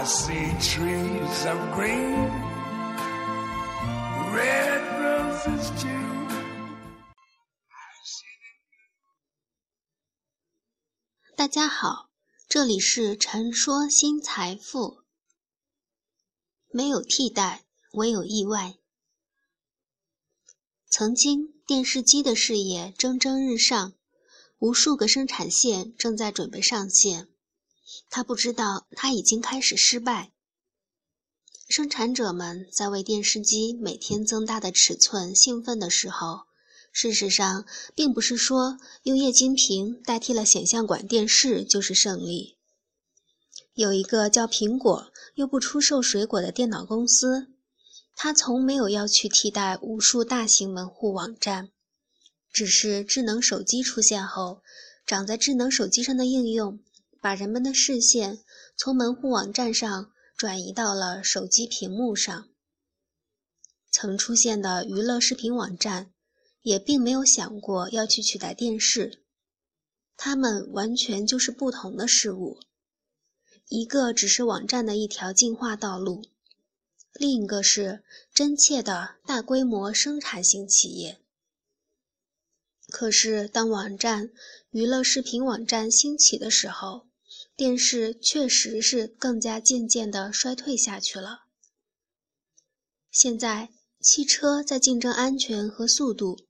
I see trees of green, red roses too. 大家好，这里是陈说新财富。没有替代，唯有意外。曾经，电视机的事业蒸蒸日上，无数个生产线正在准备上线。他不知道，他已经开始失败。生产者们在为电视机每天增大的尺寸兴奋的时候，事实上，并不是说用液晶屏代替了显像管电视就是胜利。有一个叫苹果又不出售水果的电脑公司，它从没有要去替代无数大型门户网站，只是智能手机出现后，长在智能手机上的应用。把人们的视线从门户网站上转移到了手机屏幕上。曾出现的娱乐视频网站，也并没有想过要去取代电视，它们完全就是不同的事物。一个只是网站的一条进化道路，另一个是真切的大规模生产型企业。可是，当网站、娱乐视频网站兴起的时候，电视确实是更加渐渐的衰退下去了。现在，汽车在竞争安全和速度、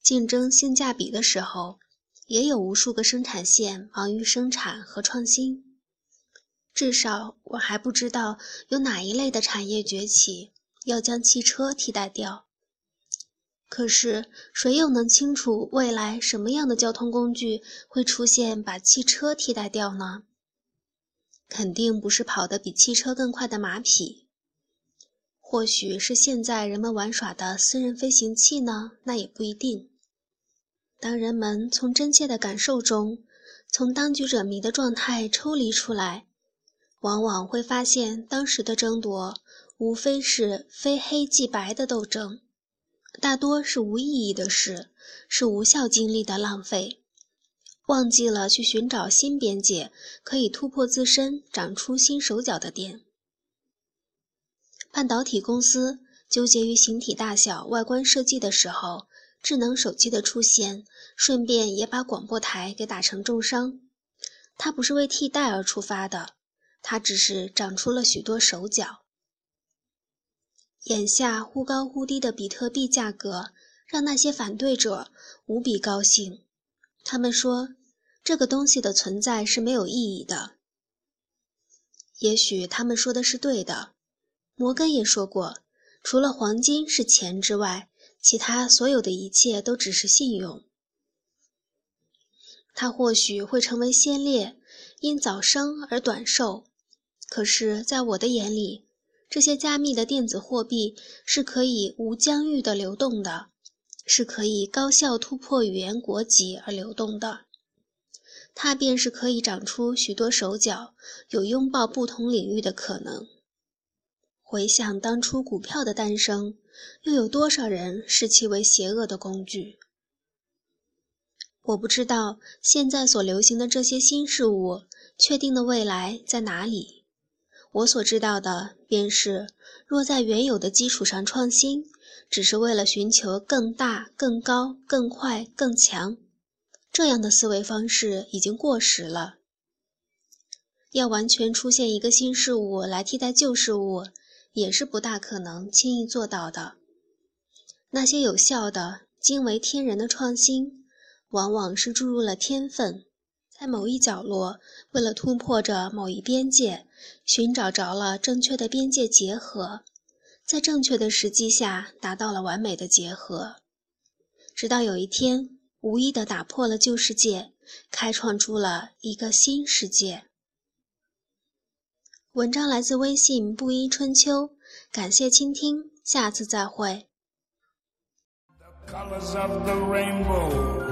竞争性价比的时候，也有无数个生产线忙于生产和创新。至少，我还不知道有哪一类的产业崛起要将汽车替代掉。可是，谁又能清楚未来什么样的交通工具会出现把汽车替代掉呢？肯定不是跑得比汽车更快的马匹，或许是现在人们玩耍的私人飞行器呢？那也不一定。当人们从真切的感受中，从当局者迷的状态抽离出来，往往会发现，当时的争夺无非是非黑即白的斗争，大多是无意义的事，是无效精力的浪费。忘记了去寻找新边界，可以突破自身、长出新手脚的点。半导体公司纠结于形体大小、外观设计的时候，智能手机的出现，顺便也把广播台给打成重伤。它不是为替代而出发的，它只是长出了许多手脚。眼下忽高忽低的比特币价格，让那些反对者无比高兴。他们说，这个东西的存在是没有意义的。也许他们说的是对的。摩根也说过，除了黄金是钱之外，其他所有的一切都只是信用。它或许会成为先烈，因早生而短寿。可是，在我的眼里，这些加密的电子货币是可以无疆域的流动的。是可以高效突破语言国籍而流动的，它便是可以长出许多手脚，有拥抱不同领域的可能。回想当初股票的诞生，又有多少人视其为邪恶的工具？我不知道现在所流行的这些新事物确定的未来在哪里。我所知道的便是，若在原有的基础上创新。只是为了寻求更大、更高、更快、更强，这样的思维方式已经过时了。要完全出现一个新事物来替代旧事物，也是不大可能轻易做到的。那些有效的、惊为天人的创新，往往是注入了天分，在某一角落，为了突破着某一边界，寻找着了正确的边界结合。在正确的时机下达到了完美的结合，直到有一天无意的打破了旧世界，开创出了一个新世界。文章来自微信布衣春秋，感谢倾听，下次再会。of